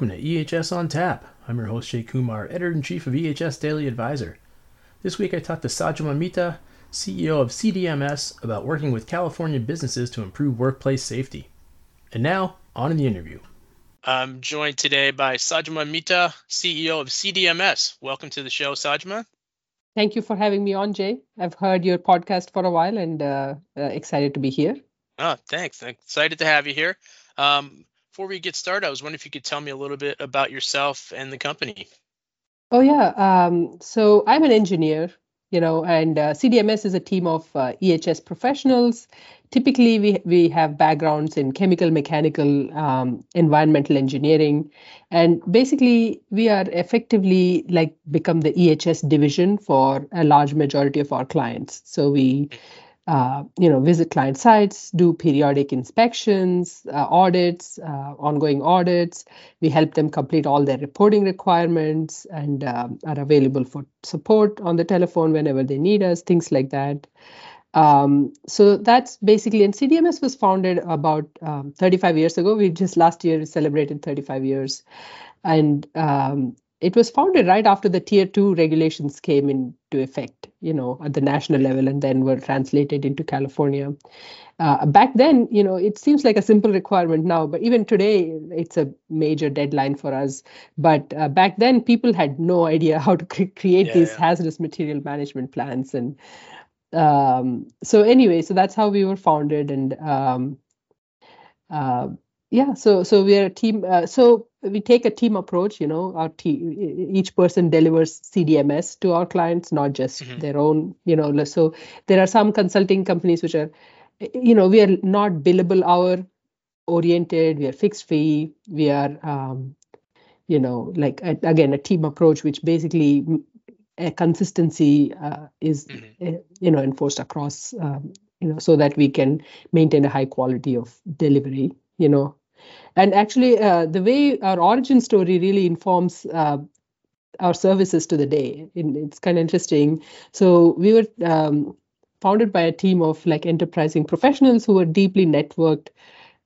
welcome to EHS on Tap. I'm your host Jay Kumar, editor in chief of EHS Daily Advisor. This week I talked to Sajama Mitta, CEO of CDMS, about working with California businesses to improve workplace safety. And now, on to the interview. I'm joined today by Sajama Mitta, CEO of CDMS. Welcome to the show, Sajama. Thank you for having me on, Jay. I've heard your podcast for a while and uh, uh, excited to be here. Oh, thanks. Excited to have you here. Um, before we get started, I was wondering if you could tell me a little bit about yourself and the company. Oh yeah, um, so I'm an engineer, you know, and uh, CDMS is a team of uh, EHS professionals. Typically, we we have backgrounds in chemical, mechanical, um, environmental engineering, and basically we are effectively like become the EHS division for a large majority of our clients. So we uh, you know, visit client sites, do periodic inspections, uh, audits, uh, ongoing audits. We help them complete all their reporting requirements and um, are available for support on the telephone whenever they need us, things like that. Um, so that's basically, and CDMS was founded about um, 35 years ago. We just last year celebrated 35 years. And um, it was founded right after the tier two regulations came into effect, you know, at the national level and then were translated into California. Uh, back then, you know, it seems like a simple requirement now, but even today, it's a major deadline for us. But uh, back then, people had no idea how to cre- create yeah, these yeah. hazardous material management plans. And um, so, anyway, so that's how we were founded. And um, uh, yeah, so so we are a team. Uh, so we take a team approach you know our team each person delivers cdms to our clients not just mm-hmm. their own you know so there are some consulting companies which are you know we are not billable hour oriented we are fixed fee we are um, you know like a, again a team approach which basically a consistency uh, is mm-hmm. uh, you know enforced across um, you know so that we can maintain a high quality of delivery you know and actually, uh, the way our origin story really informs uh, our services to the day. It's kind of interesting. So we were um, founded by a team of like enterprising professionals who were deeply networked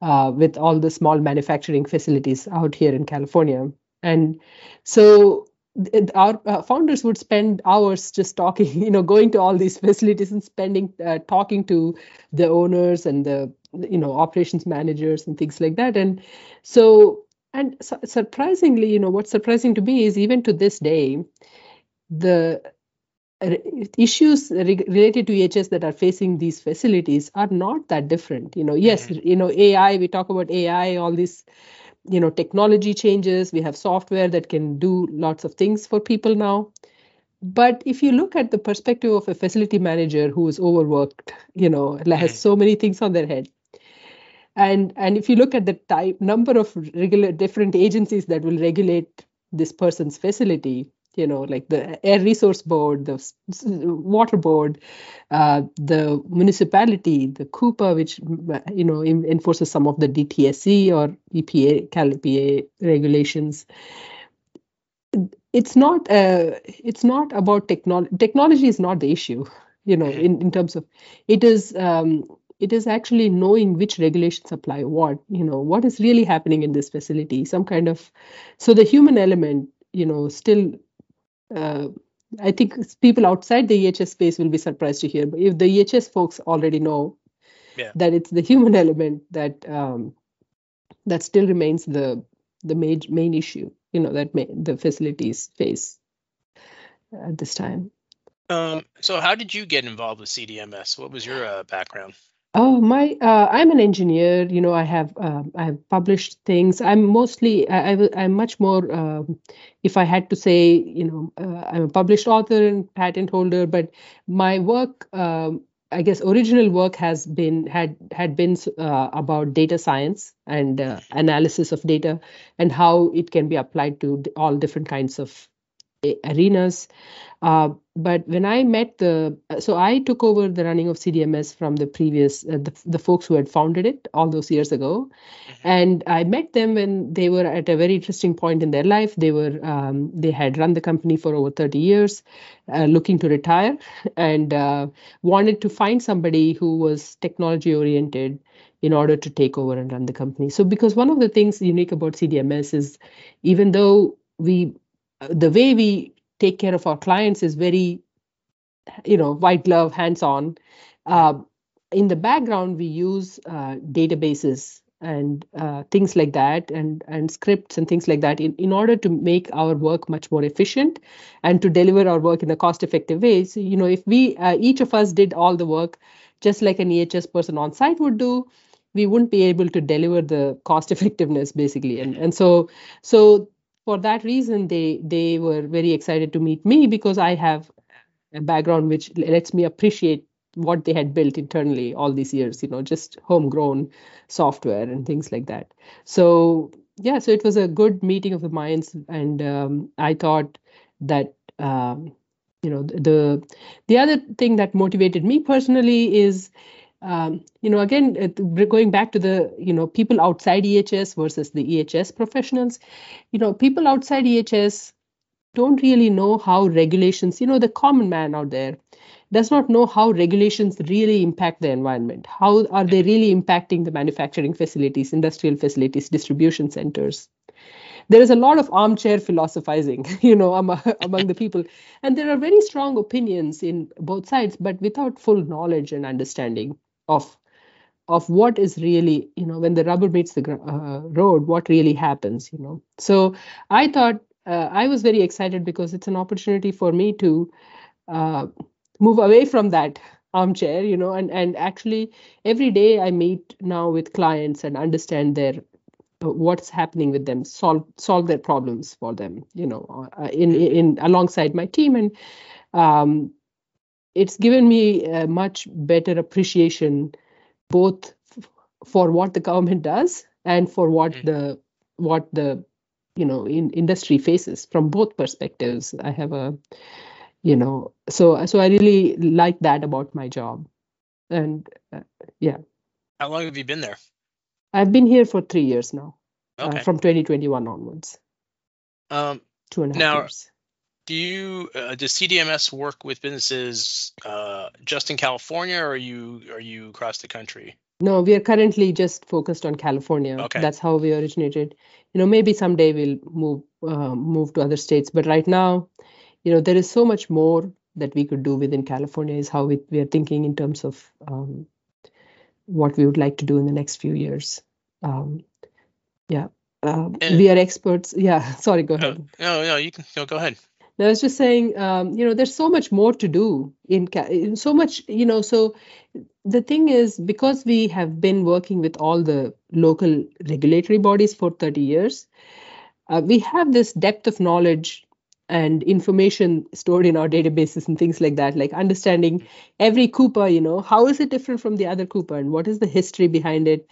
uh, with all the small manufacturing facilities out here in California. And so our uh, founders would spend hours just talking you know going to all these facilities and spending uh, talking to the owners and the you know operations managers and things like that and so and su- surprisingly you know what's surprising to me is even to this day the issues re- related to EHS that are facing these facilities are not that different you know yes mm-hmm. you know ai we talk about ai all these you know technology changes we have software that can do lots of things for people now but if you look at the perspective of a facility manager who is overworked you know has mm-hmm. so many things on their head and and if you look at the type number of regular different agencies that will regulate this person's facility you know like the air resource board the water board uh, the municipality the CUPA which you know enforces some of the DTSC or epa cal epa regulations. It's not uh, it's not about technology technology is not the issue you know in, in terms of it is um, it is actually knowing which regulations apply what you know what is really happening in this facility some kind of so the human element you know still uh, i think people outside the ehs space will be surprised to hear but if the ehs folks already know yeah. that it's the human element that um, that still remains the the main main issue you know that may, the facilities face at this time. Um, so how did you get involved with cdms what was your uh, background Oh, my, uh, I'm an engineer. You know, I have uh, I have published things. I'm mostly I, I am much more. Um, if I had to say, you know, uh, I'm a published author and patent holder, but my work, um, I guess, original work has been had had been uh, about data science and uh, analysis of data and how it can be applied to all different kinds of arenas. Uh, but when I met the, so I took over the running of CDMS from the previous, uh, the, the folks who had founded it all those years ago. Mm-hmm. And I met them when they were at a very interesting point in their life. They were, um, they had run the company for over 30 years, uh, looking to retire and uh, wanted to find somebody who was technology oriented in order to take over and run the company. So, because one of the things unique about CDMS is even though we, the way we take care of our clients is very, you know, white glove, hands on. Uh, in the background, we use uh, databases and uh, things like that and and scripts and things like that in, in order to make our work much more efficient and to deliver our work in a cost effective way so you know if we uh, each of us did all the work just like an ehs person on site would do we wouldn't be able to deliver the cost effectiveness basically and and so so for that reason they they were very excited to meet me because i have a background which lets me appreciate what they had built internally all these years you know just homegrown software and things like that. So yeah so it was a good meeting of the minds and um, i thought that um, you know the the other thing that motivated me personally is um, you know again going back to the you know people outside ehs versus the ehs professionals. You know people outside ehs don't really know how regulations you know the common man out there does not know how regulations really impact the environment. How are they really impacting the manufacturing facilities industrial facilities distribution centers? There is a lot of armchair philosophizing you know among, among the people. And there are very strong opinions in both sides but without full knowledge and understanding of of what is really you know when the rubber meets the uh, road what really happens you know. So i thought uh, i was very excited because it's an opportunity for me to uh, move away from that armchair you know and and actually every day i meet now with clients and understand their uh, what's happening with them solve solve their problems for them you know uh, in in alongside my team and um, it's given me a much better appreciation both f- for what the government does and for what mm-hmm. the what the you know in industry faces from both perspectives. I have a you know so so i really like that about my job. And uh, yeah. How long have you been there? I've been here for three years now uh, okay. uh, from 2021 onwards. Um two and a half now, years do you uh, does CDMS work with businesses uh, just in California, or are you are you across the country? No, we are currently just focused on California. Okay. That's how we originated. You know, maybe someday we'll move uh, move to other states, but right now, you know, there is so much more that we could do within California. Is how we we are thinking in terms of um, what we would like to do in the next few years. Um, yeah. Um, we are experts. Yeah. Sorry. Go ahead. No, no, you can. No, go ahead. I was just saying, um, you know, there's so much more to do in, in so much, you know. So the thing is, because we have been working with all the local regulatory bodies for 30 years, uh, we have this depth of knowledge and information stored in our databases and things like that like understanding every CUPA you know how is it different from the other CUPA and what is the history behind it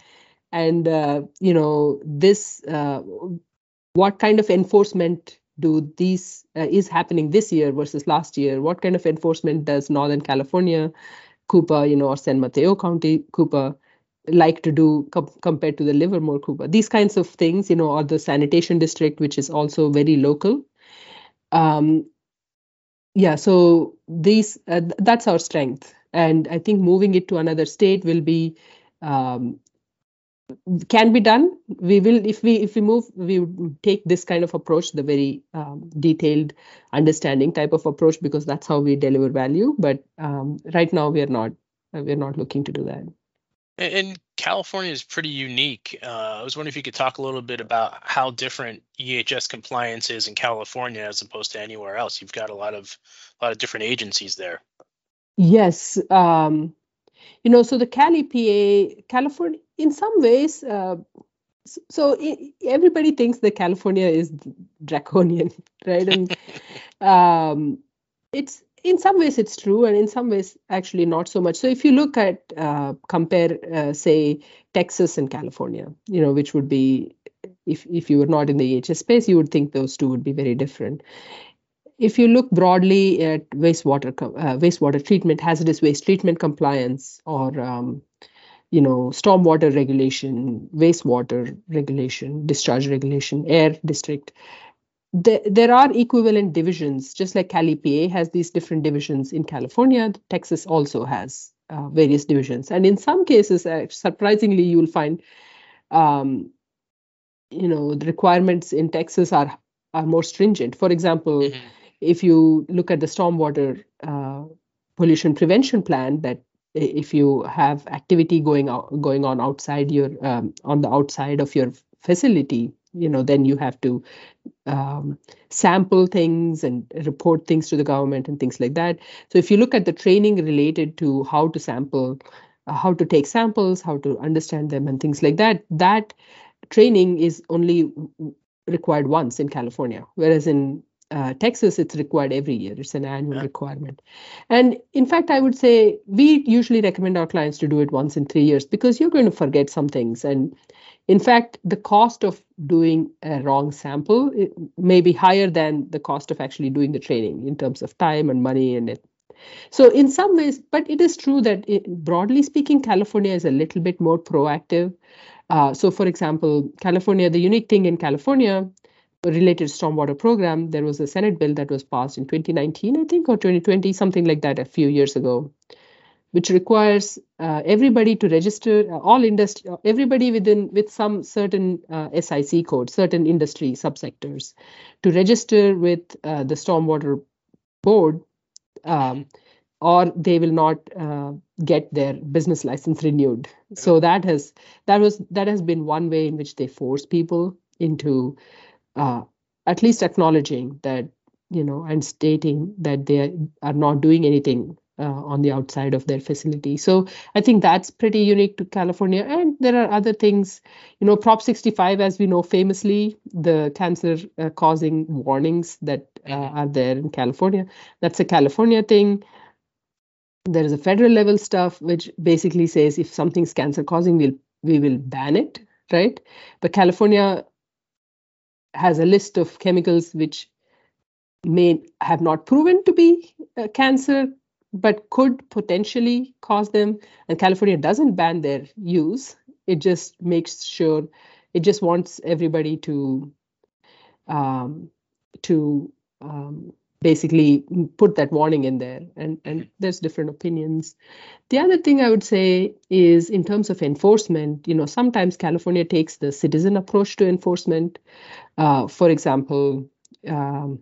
and uh, you know this uh, what kind of enforcement do these uh, is happening this year versus last year? What kind of enforcement does northern california CUPA you know or san mateo county CUPA like to do com- compared to the livermore CUPA these kinds of things you know or the sanitation district which is also very local. Um yeah so these uh, that's our strength. And i think moving it to another state will be um, can be done. We will if we if we move we take this kind of approach the very um, detailed understanding type of approach because that's how we deliver value. But um, right now we are not uh, we're not looking to do that. And california is pretty unique. Uh, i was wondering if you could talk a little bit about how different ehs compliance is in california as opposed to anywhere else. You've got a lot of a lot of different agencies there. Yes um, you know so the Cal EPA california in some ways uh, so everybody thinks that california is draconian right? And um, it's in some ways it's true and in some ways actually not so much. So if you look at uh, compare uh, say texas and california you know which would be if if you were not in the ehs space you would think those two would be very different if you look broadly at wastewater uh, wastewater treatment, hazardous waste treatment compliance, or um, you know stormwater regulation, wastewater regulation, discharge regulation, air district, there, there are equivalent divisions. Just like Cal EPA has these different divisions in California, Texas also has uh, various divisions. And in some cases, uh, surprisingly, you will find, um, you know, the requirements in Texas are are more stringent. For example, mm-hmm. If you look at the stormwater uh, pollution prevention plan, that if you have activity going out, going on outside your um, on the outside of your facility, you know, then you have to um, sample things and report things to the government and things like that. So if you look at the training related to how to sample, uh, how to take samples, how to understand them, and things like that, that training is only required once in California, whereas in uh, Texas, it's required every year. It's an annual yeah. requirement. And in fact, I would say we usually recommend our clients to do it once in three years because you're going to forget some things. And in fact, the cost of doing a wrong sample may be higher than the cost of actually doing the training in terms of time and money and it. So in some ways, but it is true that it, broadly speaking, California is a little bit more proactive. Uh, so, for example, California, the unique thing in California related stormwater program, there was a Senate bill that was passed in 2019, I think, or 2020, something like that, a few years ago, which requires uh, everybody to register uh, all industry, uh, everybody within with some certain uh, SIC code, certain industry subsectors, to register with uh, the stormwater board. Um, or they will not uh, get their business license renewed. So that has that was that has been one way in which they force people into uh, at least acknowledging that you know and stating that they are not doing anything uh, on the outside of their facility. So i think that's pretty unique to california. And there are other things you know prop 65 as we know famously the cancer uh, causing warnings that uh, are there in california. That's a california thing. There is a federal level stuff which basically says if something's cancer causing we'll we will ban it right? But california has a list of chemicals which may have not proven to be uh, cancer but could potentially cause them. And california doesn't ban their use. It just makes sure it just wants everybody to um, to um, basically put that warning in there and and there's different opinions. The other thing i would say is in terms of enforcement you know sometimes california takes the citizen approach to enforcement. Uh, for example um,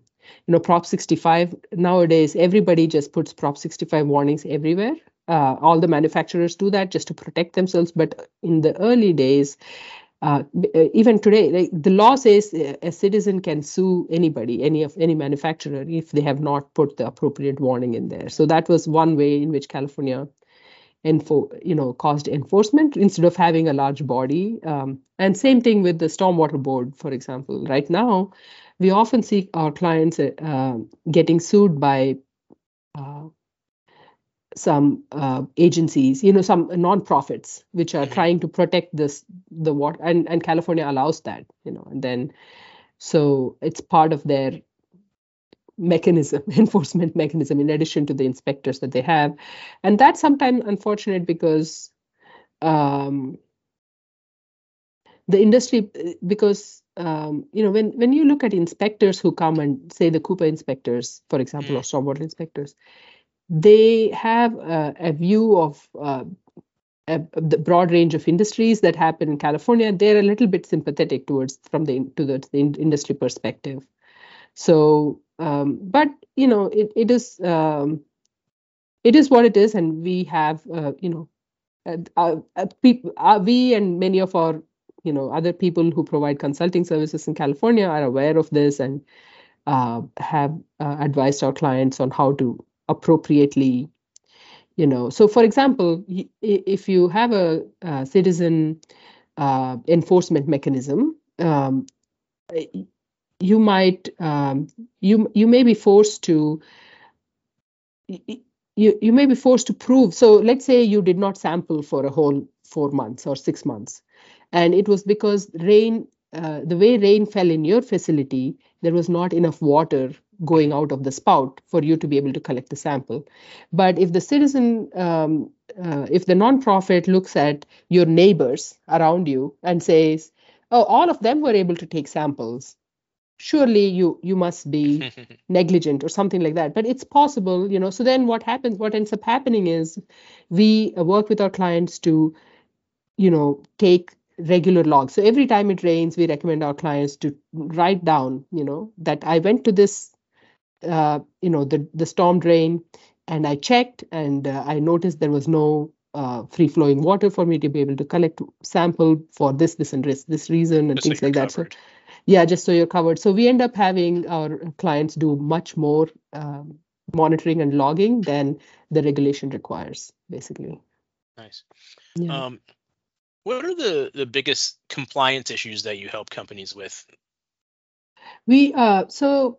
you know prop 65 nowadays everybody just puts prop 65 warnings everywhere. Uh, all the manufacturers do that just to protect themselves but in the early days uh, uh, even today, like, the law says uh, a citizen can sue anybody, any of any manufacturer, if they have not put the appropriate warning in there. So that was one way in which California, info, you know, caused enforcement instead of having a large body. Um, and same thing with the stormwater board, for example. Right now, we often see our clients uh, getting sued by uh, some uh, agencies, you know, some nonprofits which are mm-hmm. trying to protect this the water, and and California allows that, you know, and then so it's part of their mechanism enforcement mechanism in addition to the inspectors that they have and that's sometimes unfortunate because um, the industry because um, you know when when you look at inspectors who come and say the CUPA inspectors for example mm. or stormwater inspectors they have a, a view of uh, a, the broad range of industries that happen in California. They're a little bit sympathetic towards from the to the, the industry perspective. So, um, but you know, it it is um, it is what it is, and we have uh, you know, uh, uh, uh, we and many of our you know other people who provide consulting services in California are aware of this and uh, have uh, advised our clients on how to appropriately you know. So for example if you have a, a citizen uh, enforcement mechanism um, you might um, you you may be forced to you, you may be forced to prove. So let's say you did not sample for a whole four months or six months and it was because rain uh, the way rain fell in your facility there was not enough water going out of the spout for you to be able to collect the sample. But if the citizen, um, uh, if the nonprofit looks at your neighbors around you and says, oh, all of them were able to take samples, surely you you must be negligent or something like that. But it's possible you know. So then what happens what ends up happening is we uh, work with our clients to you know take regular logs. So every time it rains we recommend our clients to write down you know that i went to this uh, you know the the storm drain and i checked and uh, i noticed there was no uh, free flowing water for me to be able to collect sample for this this and this this reason and Just things you're like that so yeah just so you're covered so we end up having our clients do much more um, monitoring and logging than the regulation requires basically Nice. yeah. Um, what are the the biggest compliance issues that you help companies with? we uh, so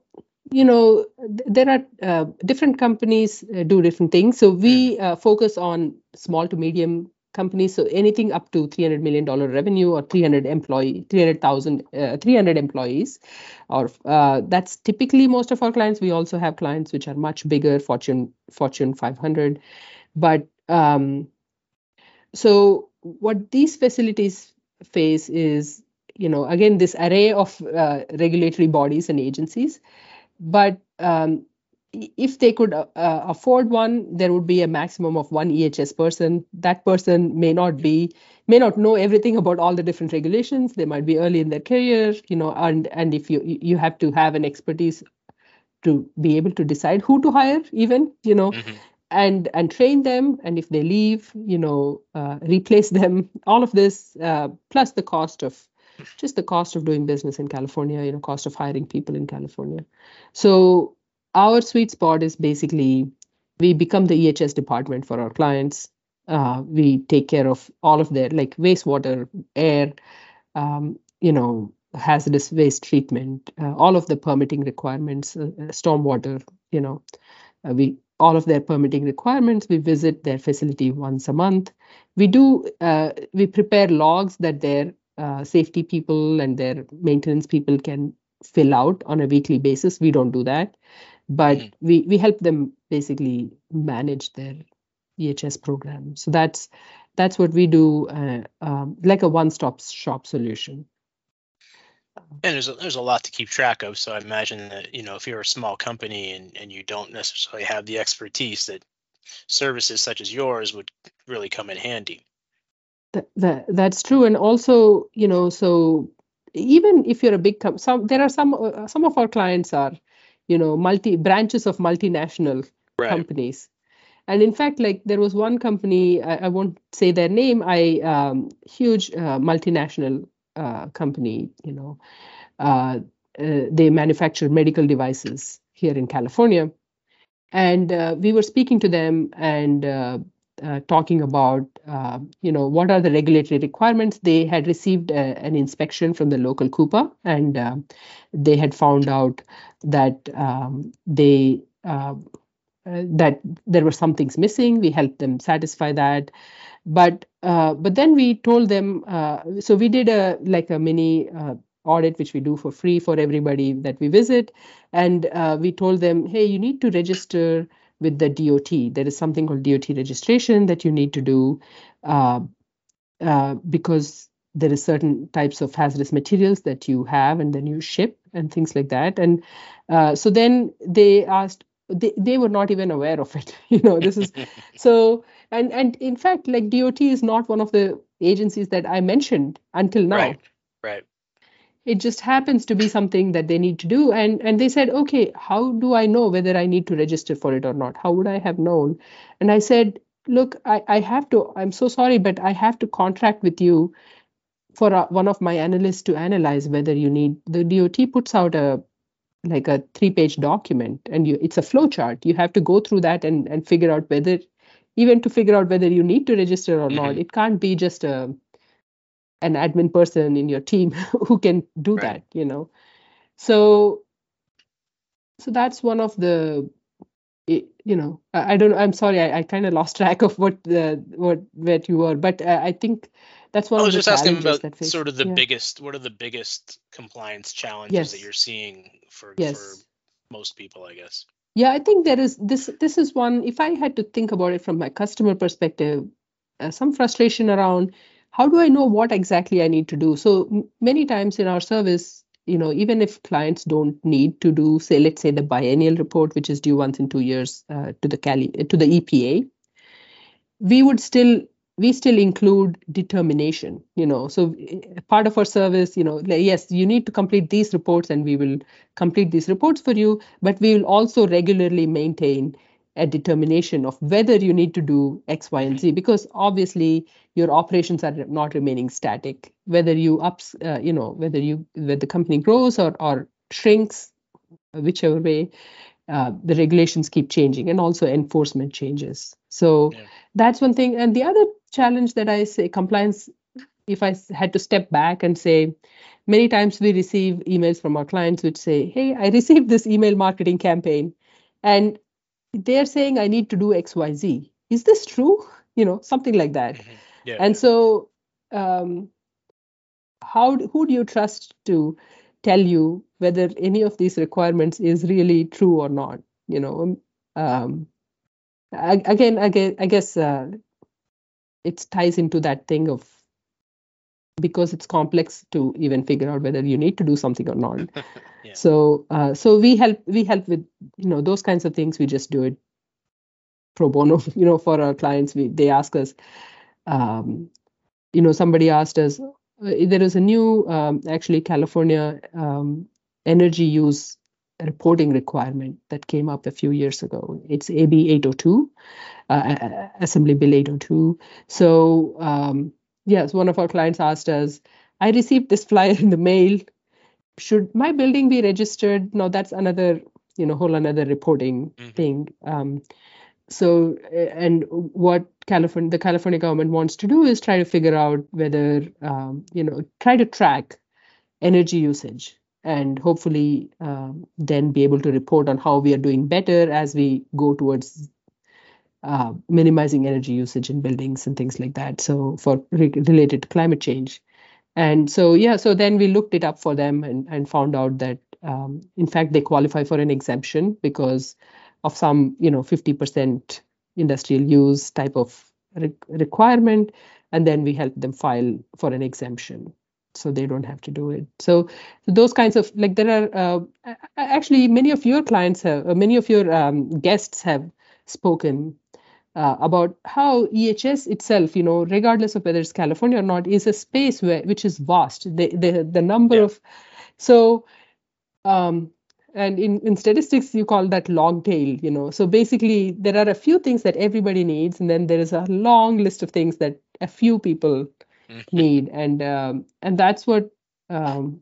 you know there are uh, different companies uh, do different things. So we uh, focus on small to medium companies. So anything up to 300 million dollar revenue or 300 employee 300000 uh, 300 employees or uh, that's typically most of our clients. We also have clients which are much bigger fortune fortune 500 but um, so what these facilities face is you know again this array of uh, regulatory bodies and agencies but um, if they could uh, uh, afford one there would be a maximum of one ehs person. That person may not be may not know everything about all the different regulations. They might be early in their career you know and and if you you have to have an expertise to be able to decide who to hire even you know Mhm. and and train them. And if they leave you know uh, replace them all of this uh, plus the cost of just the cost of doing business in california you know cost of hiring people in california. So our sweet spot is basically we become the ehs department for our clients. Uh, we take care of all of their like wastewater air um, you know hazardous waste treatment uh, all of the permitting requirements uh, uh, stormwater you know. Uh, we all of their permitting requirements we visit their facility once a month. We do uh, we prepare logs that their uh, safety people and their maintenance people can fill out on a weekly basis we don't do that but Mhm. we we help them basically manage their ehs program so that's that's what we do uh, um, like a one-stop shop solution And there's a, there's a lot to keep track of. So I imagine that you know if you're a small company and and you don't necessarily have the expertise that services such as yours would really come in handy. That, that that's true, and also you know, so even if you're a big com- some there are some uh, some of our clients are, you know, multi branches of multinational Right. companies, and in fact, like there was one company I, I won't say their name, I um, huge uh, multinational uh, company, you know, uh, uh, they manufacture medical devices here in California, and uh, we were speaking to them and uh, uh, talking about uh, you know what are the regulatory requirements. They had received a, an inspection from the local CUPA and uh, they had found out that um, they uh, uh, that there were some things missing. We helped them satisfy that. But uh, but then we told them uh, so we did a like a mini uh, audit which we do for free for everybody that we visit. And uh, we told them hey you need to register with the dot there is something called dot registration that you need to do uh, uh, because there is certain types of hazardous materials that you have and then you ship and things like that and uh, so then they asked they, they were not even aware of it you know this is so and and in fact like dot is not one of the agencies that i mentioned until now Right. Right. It just happens to be something that they need to do. And and they said okay how do i know whether i need to register for it or not? How would i have known? And i said look i, I have to i'm so sorry but i have to contract with you for uh one of my analysts to analyze whether you need the dot puts out a like a three page document and you it's a flow chart. You have to go through that and and figure out whether even to figure out whether you need to register or not Mhm. it can't be just a an admin person in your team who can do Right. that you know so so that's one of the you know i, I don't i'm sorry i, I kind of lost track of what the what where you were but uh, i think that's one I of was the just asking about sort of the yeah. biggest. What are the biggest compliance challenges that you're seeing for for most people? I guess. Yeah, I think there is this this is one if I had to think about it from my customer perspective, uh, some frustration around how do I know what exactly I need to do? So many times in our service, you know even if clients don't need to do say let's say the biennial report which is due once in two years uh, to the Cali to the EPA we would still we still include determination you know so eh, part of our service you know yes you need to complete these reports and we will complete these reports for you but we will also regularly maintain a determination of whether you need to do X, Y, and Z because obviously your operations are not remaining static. Whether you ups, uh, you know, whether you whether the company grows or or shrinks, whichever way, uh, the regulations keep changing and also enforcement changes. So yeah. that's one thing. And the other challenge that I say compliance. If I had to step back and say, many times we receive emails from our clients which say, "Hey, I received this email marketing campaign." and they're saying I need to do XYZ. Is this true? You know, something like that. Mm-hmm. Yeah. And so, um, how who do you trust to tell you whether any of these requirements is really true or not? You know, um, again, again, I guess uh, it ties into that thing of because it's complex to even figure out whether you need to do something or not. So uh, so we help we help with you know those kinds of things. We just do it pro bono. You know, for our clients, we they ask us. Um, you know, somebody asked us. Uh, there is a new um, actually California um, energy use reporting requirement that came up a few years ago. It's AB 802, uh, Assembly Bill 802. So um, yes, one of our clients asked us, I received this flyer in the mail. Should my building be registered? No, that's another, you know, whole another reporting mm-hmm. thing. Um, so, and what California, the California government wants to do is try to figure out whether, um, you know, try to track energy usage and hopefully um, then be able to report on how we are doing better as we go towards uh, minimizing energy usage in buildings and things like that. So for re- related to climate change, and so yeah, so then we looked it up for them and and found out that um, in fact they qualify for an exemption because of some you know 50% industrial use type of re- requirement, and then we help them file for an exemption. So they don't have to do it. So those kinds of like there are uh, actually many of your clients have uh, many of your um, guests have spoken uh, about how EHS itself, you know, regardless of whether it's California or not, is a space where which is vast. The the the number yeah. of so um, and in, in statistics you call that long tail you know so basically there are a few things that everybody needs and then there is a long list of things that a few people mm-hmm. need and um, and that's what um,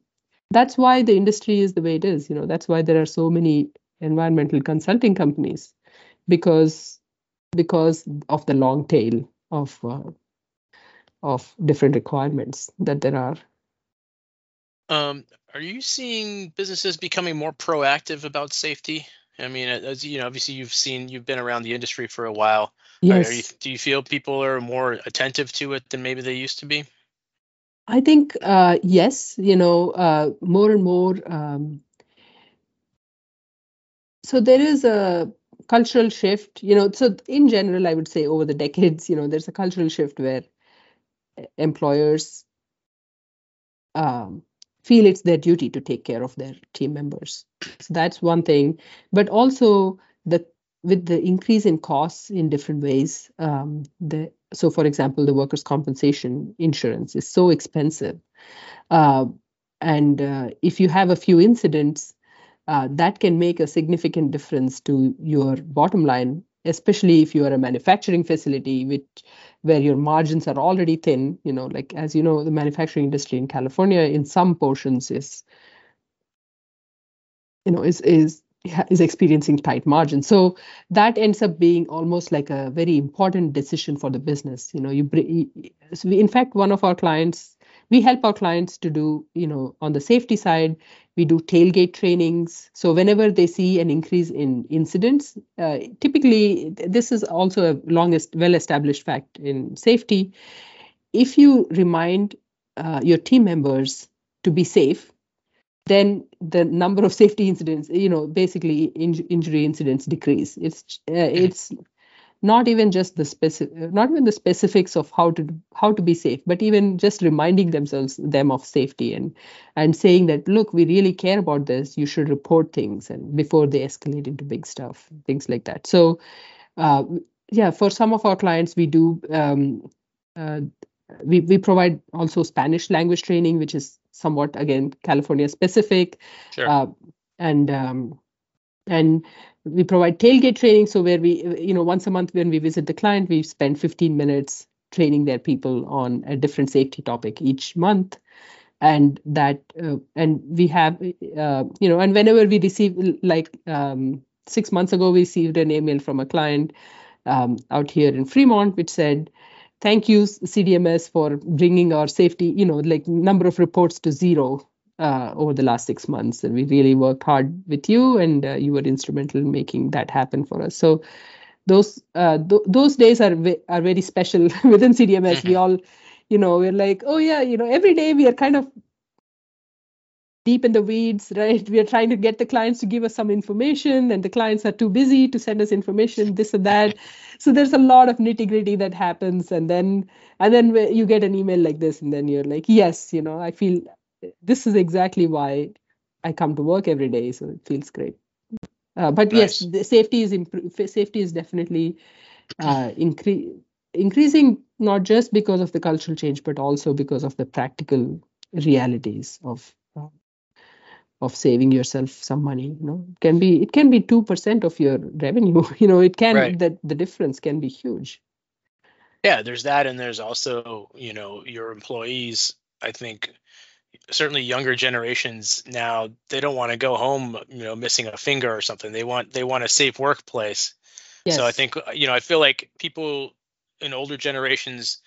that's why the industry is the way it is you know that's why there are so many environmental consulting companies because because of the long tail of uh, of different requirements that there are. Um, are you seeing businesses becoming more proactive about safety? I mean, as you know, obviously you've seen you've been around the industry for a while. Yes. You, do you feel people are more attentive to it than maybe they used to be? I think uh, yes. You know, uh, more and more. Um, so there is a cultural shift you know so in general i would say over the decades you know there's a cultural shift where employers um, feel it's their duty to take care of their team members. So that's one thing. But also the with the increase in costs in different ways um, the so for example the workers compensation insurance is so expensive. Uh, and uh, if you have a few incidents uh, that can make a significant difference to your bottom line, especially if you are a manufacturing facility, which where your margins are already thin. You know, like as you know, the manufacturing industry in California, in some portions, is you know is is is experiencing tight margins so that ends up being almost like a very important decision for the business you know you bring in fact one of our clients we help our clients to do you know on the safety side we do tailgate trainings. So whenever they see an increase in incidents uh, typically this is also a longest well established fact in safety. If you remind uh, your team members to be safe then the number of safety incidents you know basically in- injury incidents decrease. It's uh, it's not even just the specific not even the specifics of how to how to be safe but even just reminding themselves them of safety and and saying that look we really care about this. You should report things and before they escalate into big stuff things like that. So uh, yeah for some of our clients we do um, uh, we, we provide also spanish language training which is somewhat again california specific. Sure. uh, and um, and we provide tailgate training. So where we you know once a month when we visit the client we spend 15 minutes training their people on a different safety topic each month. And that uh, and we have uh, you know and whenever we receive like um, six months ago we received an email from a client um, out here in fremont which said thank you cdms for bringing our safety you know like number of reports to zero uh, over the last six months and we really worked hard with you and uh, you were instrumental in making that happen for us. So those uh, th- those days are ve- are very special within cdms we all you know we're like oh yeah you know every day we are kind of deep in the weeds right? We are trying to get the clients to give us some information and the clients are too busy to send us information this and that. So there's a lot of nitty gritty that happens and then and then you get an email like this and then you're like yes you know i feel this is exactly why i come to work every day so it feels great uh, but yes Nice. the safety is impro- safety is definitely uh, incre- increasing not just because of the cultural change but also because of the practical realities of uh, of saving yourself some money you know it can be it can be 2% of your revenue you know it can Right. that the difference can be huge Yeah, there's that, and there's also, you know, your employees. I think certainly younger generations now they don't want to go home, you know, missing a finger or something. They want they want a safe workplace. yes So I think you know I feel like people in older generations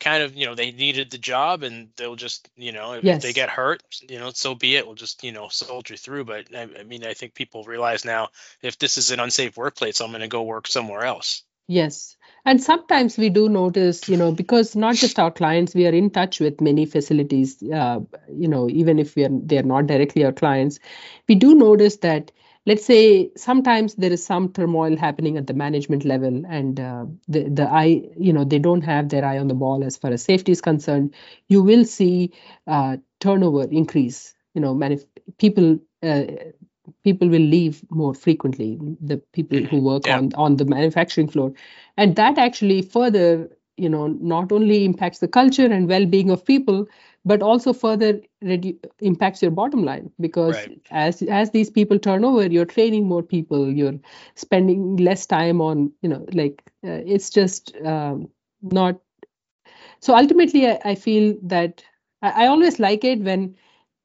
kind of you know they needed the job and they'll just you know if they get hurt you know so be it we'll just you know soldier through but I, I mean I think people realize now if this is an unsafe workplace I'm going to go work somewhere else. Yes. And sometimes we do notice, you know, because not just our clients, we are in touch with many facilities, uh, you know, even if we are they're not directly our clients, we do notice that let's say sometimes there is some turmoil happening at the management level and uh, the the eye you know they don't have their eye on the ball as far as safety is concerned you will see uh, turnover increase. You know manif- people uh, people will leave more frequently the people who work Yeah. on on the manufacturing floor and that actually further you know not only impacts the culture and well-being of people but also further redu- impacts your bottom line because Right. as as these people turn over you're training more people you're spending less time on you know like uh, it's just um, not so ultimately I, I feel that I, I always like it when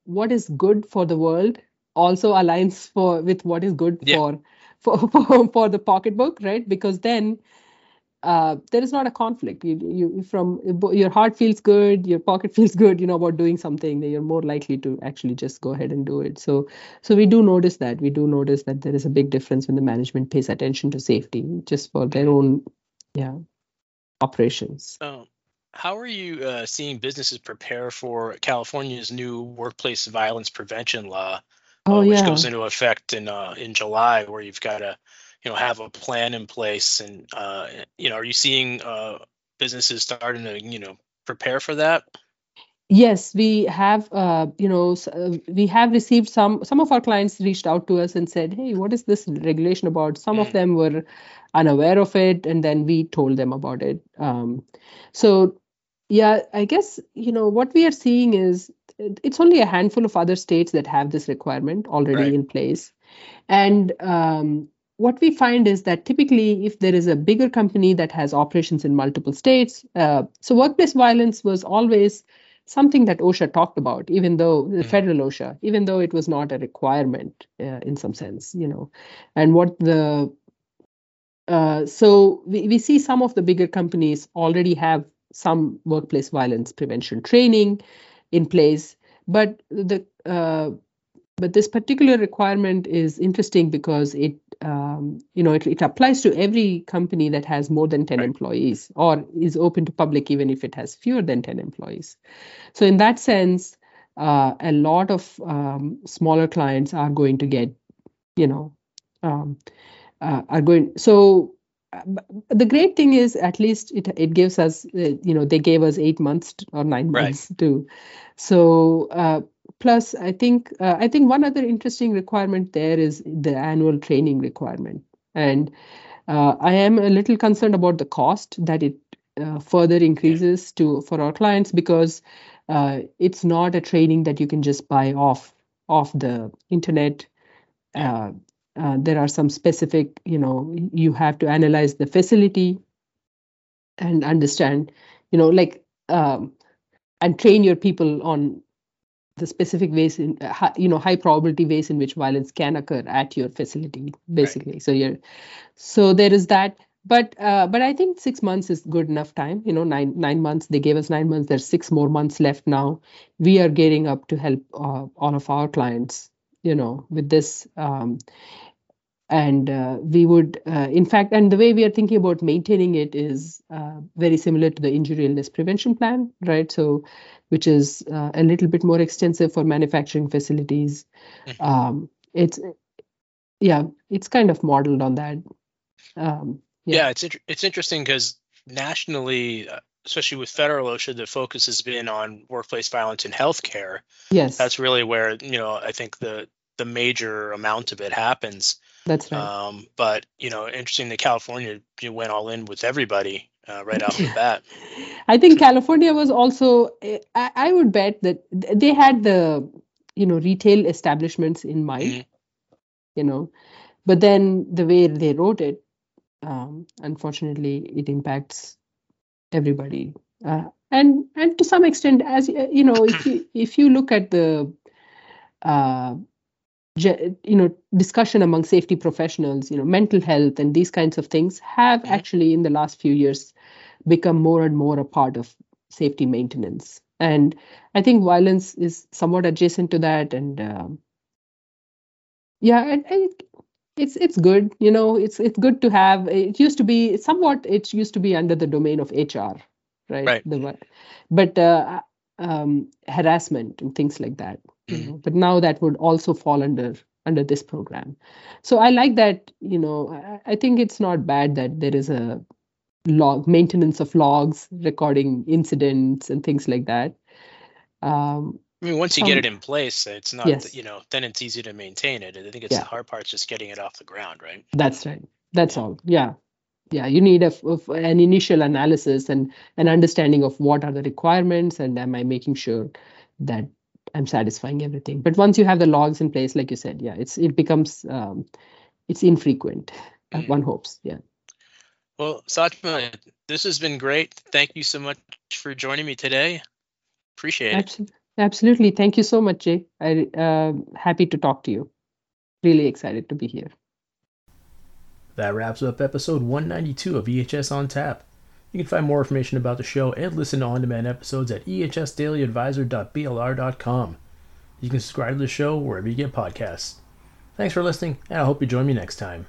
what is good for the world also aligns for with what is good Yeah. for, for for for the pocketbook right? Because then uh, there is not a conflict. You, you from your heart feels good your pocket feels good you know about doing something then you're more likely to actually just go ahead and do it. So so we do notice that. We do notice that there is a big difference when the management pays attention to safety just for their own yeah operations. Oh, how are you uh, seeing businesses prepare for California's new workplace violence prevention law, oh uh, which yeah goes into effect in uh, in July, where you've got to, you know, have a plan in place, and uh, you know, are you seeing uh, businesses starting to, you know, prepare for that? Yes, we have, uh, you know, we have received some, some of our clients reached out to us and said, hey, what is this regulation about? Some of Mm. them were unaware of it, and then we told them about it. Um, so, yeah, I guess, you know, what we are seeing is it's only a handful of other states that have this requirement already Right. in place. And um, what we find is that typically, if there is a bigger company that has operations in multiple states, uh, so workplace violence was always something that OSHA talked about, even though the Mhm. federal OSHA, even though it was not a requirement uh, in some sense, you know, and what the uh, so we, we see some of the bigger companies already have some workplace violence prevention training in place, but the uh, but this particular requirement is interesting because it um, you know it, it applies to every company that has more than 10 Right. employees or is open to public even if it has fewer than 10 employees so in that sense uh, a lot of um, smaller clients are going to get you know um, uh, are going so the great thing is at least it it gives us uh, you know they gave us eight months or nine months right. to. So uh, plus i think uh, i think one other interesting requirement there is the annual training requirement. And uh, i am a little concerned about the cost that it uh, further increases to for our clients because uh, it's not a training that you can just buy off off the internet uh, uh, there are some specific you know you have to analyze the facility and understand you know like um, and train your people on the specific ways in uh, you know high probability ways in which violence can occur at your facility basically. Right. so you're so there is that. But uh, but i think six months is good enough time. You know nine nine months they gave us nine months. There's six more months left now. We are gearing up to help uh, all of our clients you know with this um, and uh, we would uh, in fact and the way we are thinking about maintaining it is uh, very similar to the injury illness prevention plan right so which is uh, a little bit more extensive for manufacturing facilities mm-hmm. um, it's yeah it's kind of modeled on that um, yeah. yeah. it's it's interesting because nationally uh, especially with federal OSHA, the focus has been on workplace violence in healthcare. Yes, that's really where you know I think the the major amount of it happens. That's right. Um, but you know, interesting that California went all in with everybody uh, right off the bat. I think California was also. I, I, would bet that they had the you know retail establishments in mind. Mm-hmm. You know, but then the way they wrote it, um, unfortunately, it impacts everybody. Uh, and and to some extent, as you know, if you if you look at the uh, you know discussion among safety professionals you know mental health and these kinds of things have mm-hmm. actually in the last few years become more and more a part of safety maintenance and i think violence is somewhat adjacent to that and um, yeah and, and it's it's good you know it's it's good to have it used to be somewhat it used to be under the domain of hr right, right. The, but uh, um, harassment and things like that know, but now that would also fall under under this program so i like that you know I, I think it's not bad that there is a log maintenance of logs recording incidents and things like that um, I mean, once you um, get it in place, it's not, yes. you know, then it's easy to maintain it. I think it's yeah. the hard part, just getting it off the ground, right? That's right. That's yeah. all. Yeah. Yeah. You need a, an initial analysis and an understanding of what are the requirements and am I making sure that I'm satisfying everything. But once you have the logs in place, like you said, yeah, it's it becomes um, it's infrequent. Mm. One hopes, yeah. Well, Sajama, this has been great. Thank you so much for joining me today. Appreciate it. Absolutely. Thank you so much, Jay. I uh, happy to talk to you. Really excited to be here. That wraps up episode 192 of EHS on Tap. You can find more information about the show and listen to on demand episodes at ehsdailyadvisor.blr.com. You can subscribe to the show wherever you get podcasts. Thanks for listening, and I hope you join me next time.